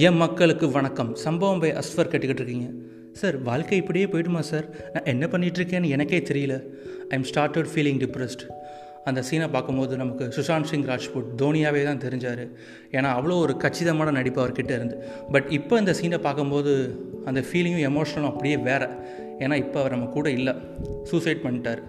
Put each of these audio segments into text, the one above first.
என் மக்களுக்கு வணக்கம். சம்பவம் பை அஸ்வர் கேட்டுக்கிட்டு இருக்கீங்க. சார் வாழ்க்கை இப்படியே போயிடுமா சார்? நான் என்ன பண்ணிகிட்ருக்கேன்னு எனக்கே தெரியல. I am started feeling depressed அந்த சீனை பார்க்கும்போது நமக்கு சுஷாந்த் சிங் ராஜ்புட் தோனியாகவே தான் தெரிஞ்சார். ஏன்னா அவ்வளோ ஒரு கச்சிதமான நடிப்பு அவர்கிட்ட இருந்து. பட் இப்போ இந்த சீனை பார்க்கும்போது அந்த ஃபீலிங்கும் எமோஷனலும் அப்படியே வேறு. ஏன்னா இப்போ அவர் நம்ம கூட இல்லை. சூசைட் பண்ணிட்டார்.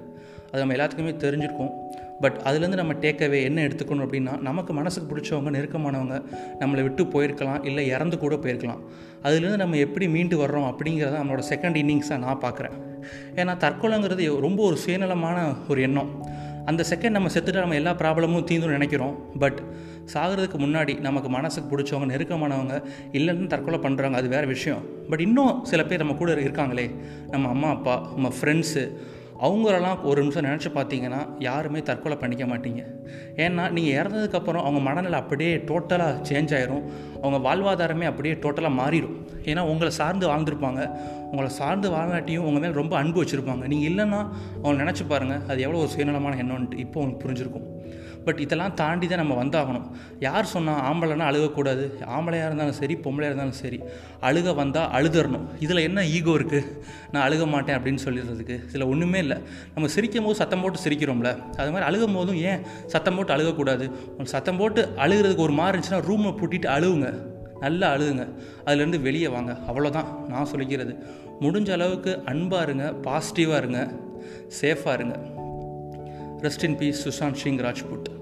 அது நம்ம எல்லாத்துக்குமே தெரிஞ்சிருக்கோம். பட் அதுலேருந்து நம்ம டேக்கவே என்ன எடுத்துக்கணும் அப்படின்னா நமக்கு மனசுக்கு பிடிச்சவங்க நெருக்கமானவங்க நம்மளை விட்டு போயிருக்கலாம் இல்லை இறந்து கூட போயிருக்கலாம். அதுலேருந்து நம்ம எப்படி மீண்டு வர்றோம் அப்படிங்கிறத நம்மளோட செகண்ட் இன்னிங்ஸாக நான் பார்க்குறேன் ஏன்னா தற்கொலைங்கிறது ரொம்ப ஒரு சுயநலமான ஒரு எண்ணம். அந்த செகண்ட் நம்ம செத்துட்டு நம்ம எல்லா ப்ராப்ளமும் தீந்துன்னு நினைக்கிறோம். பட் சாகிறதுக்கு முன்னாடி நமக்கு மனசுக்கு பிடிச்சவங்க நெருக்கமானவங்க இல்லைன்னு தற்கொலை பண்ணுறாங்க அது வேறு விஷயம். பட் இன்னும் சில பேர் நம்ம கூட இருக்காங்களே. நம்ம அம்மா அப்பா நம்ம ஃப்ரெண்ட்ஸு அவங்களெல்லாம் ஒரு நிமிஷம் நினச்சி பார்த்தீங்கன்னா யாருமே தற்கொலை பண்ணிக்க மாட்டீங்க. ஏன்னா நீங்கள் இறந்ததுக்கப்புறம் அவங்க மனநிலை அப்படியே டோட்டலாக சேஞ்ச் ஆயிரும். அவங்க வாழ்வாதாரமே அப்படியே டோட்டலாக மாறிடும் ஏன்னா உங்களை சார்ந்து வாழ்ந்துருப்பாங்க. உங்களை சார்ந்து வாழ்நாட்டியும் உங்கள் மேலே ரொம்ப அன்பு வச்சுருப்பாங்க. நீங்கள் இல்லைன்னா அவங்க நினச்சி பாருங்கள் அது எவ்வளோ ஒரு சுயநலமான எண்ணம்ன்ட்டு இப்போ உங்களுக்கு புரிஞ்சிருக்கும். பட் இதெல்லாம் தாண்டி தான் நம்ம வந்தாகணும். யார் சொன்னால் ஆம்பளைனா அழுகக்கூடாது. ஆம்பளையாக இருந்தாலும் சரி பொம்பளையாக இருந்தாலும் சரி அழுக வந்தால் அழுதரணும். இதில் என்ன ஈகோ இருக்குது நான் அழுக மாட்டேன் அப்படின்னு சொல்லிடுறதுக்கு. இதில் ஒன்றுமே இல்லை. நம்ம சிரிக்கும் போது சத்தம் போட்டு சிரிக்கிறோம்ல. அது மாதிரி அழுகும் போதும் ஏன் சத்தம் போட்டு அழுகக்கூடாது? சத்தம் போட்டு அழுகிறதுக்கு ஒரு மாதிரி இருந்துச்சுன்னா ரூமை பூட்டிட்டு அழுவுங்க. நல்லா அழுதுங்க. அதுலேருந்து வெளியே வாங்க. அவ்வளோதான் நான் சொல்லிக்கிறது. முடிஞ்ச அளவுக்கு அன்பாக இருங்க பாசிட்டிவாக இருங்க சேஃபாக இருங்க. Rest in peace Sushant Singh Rajput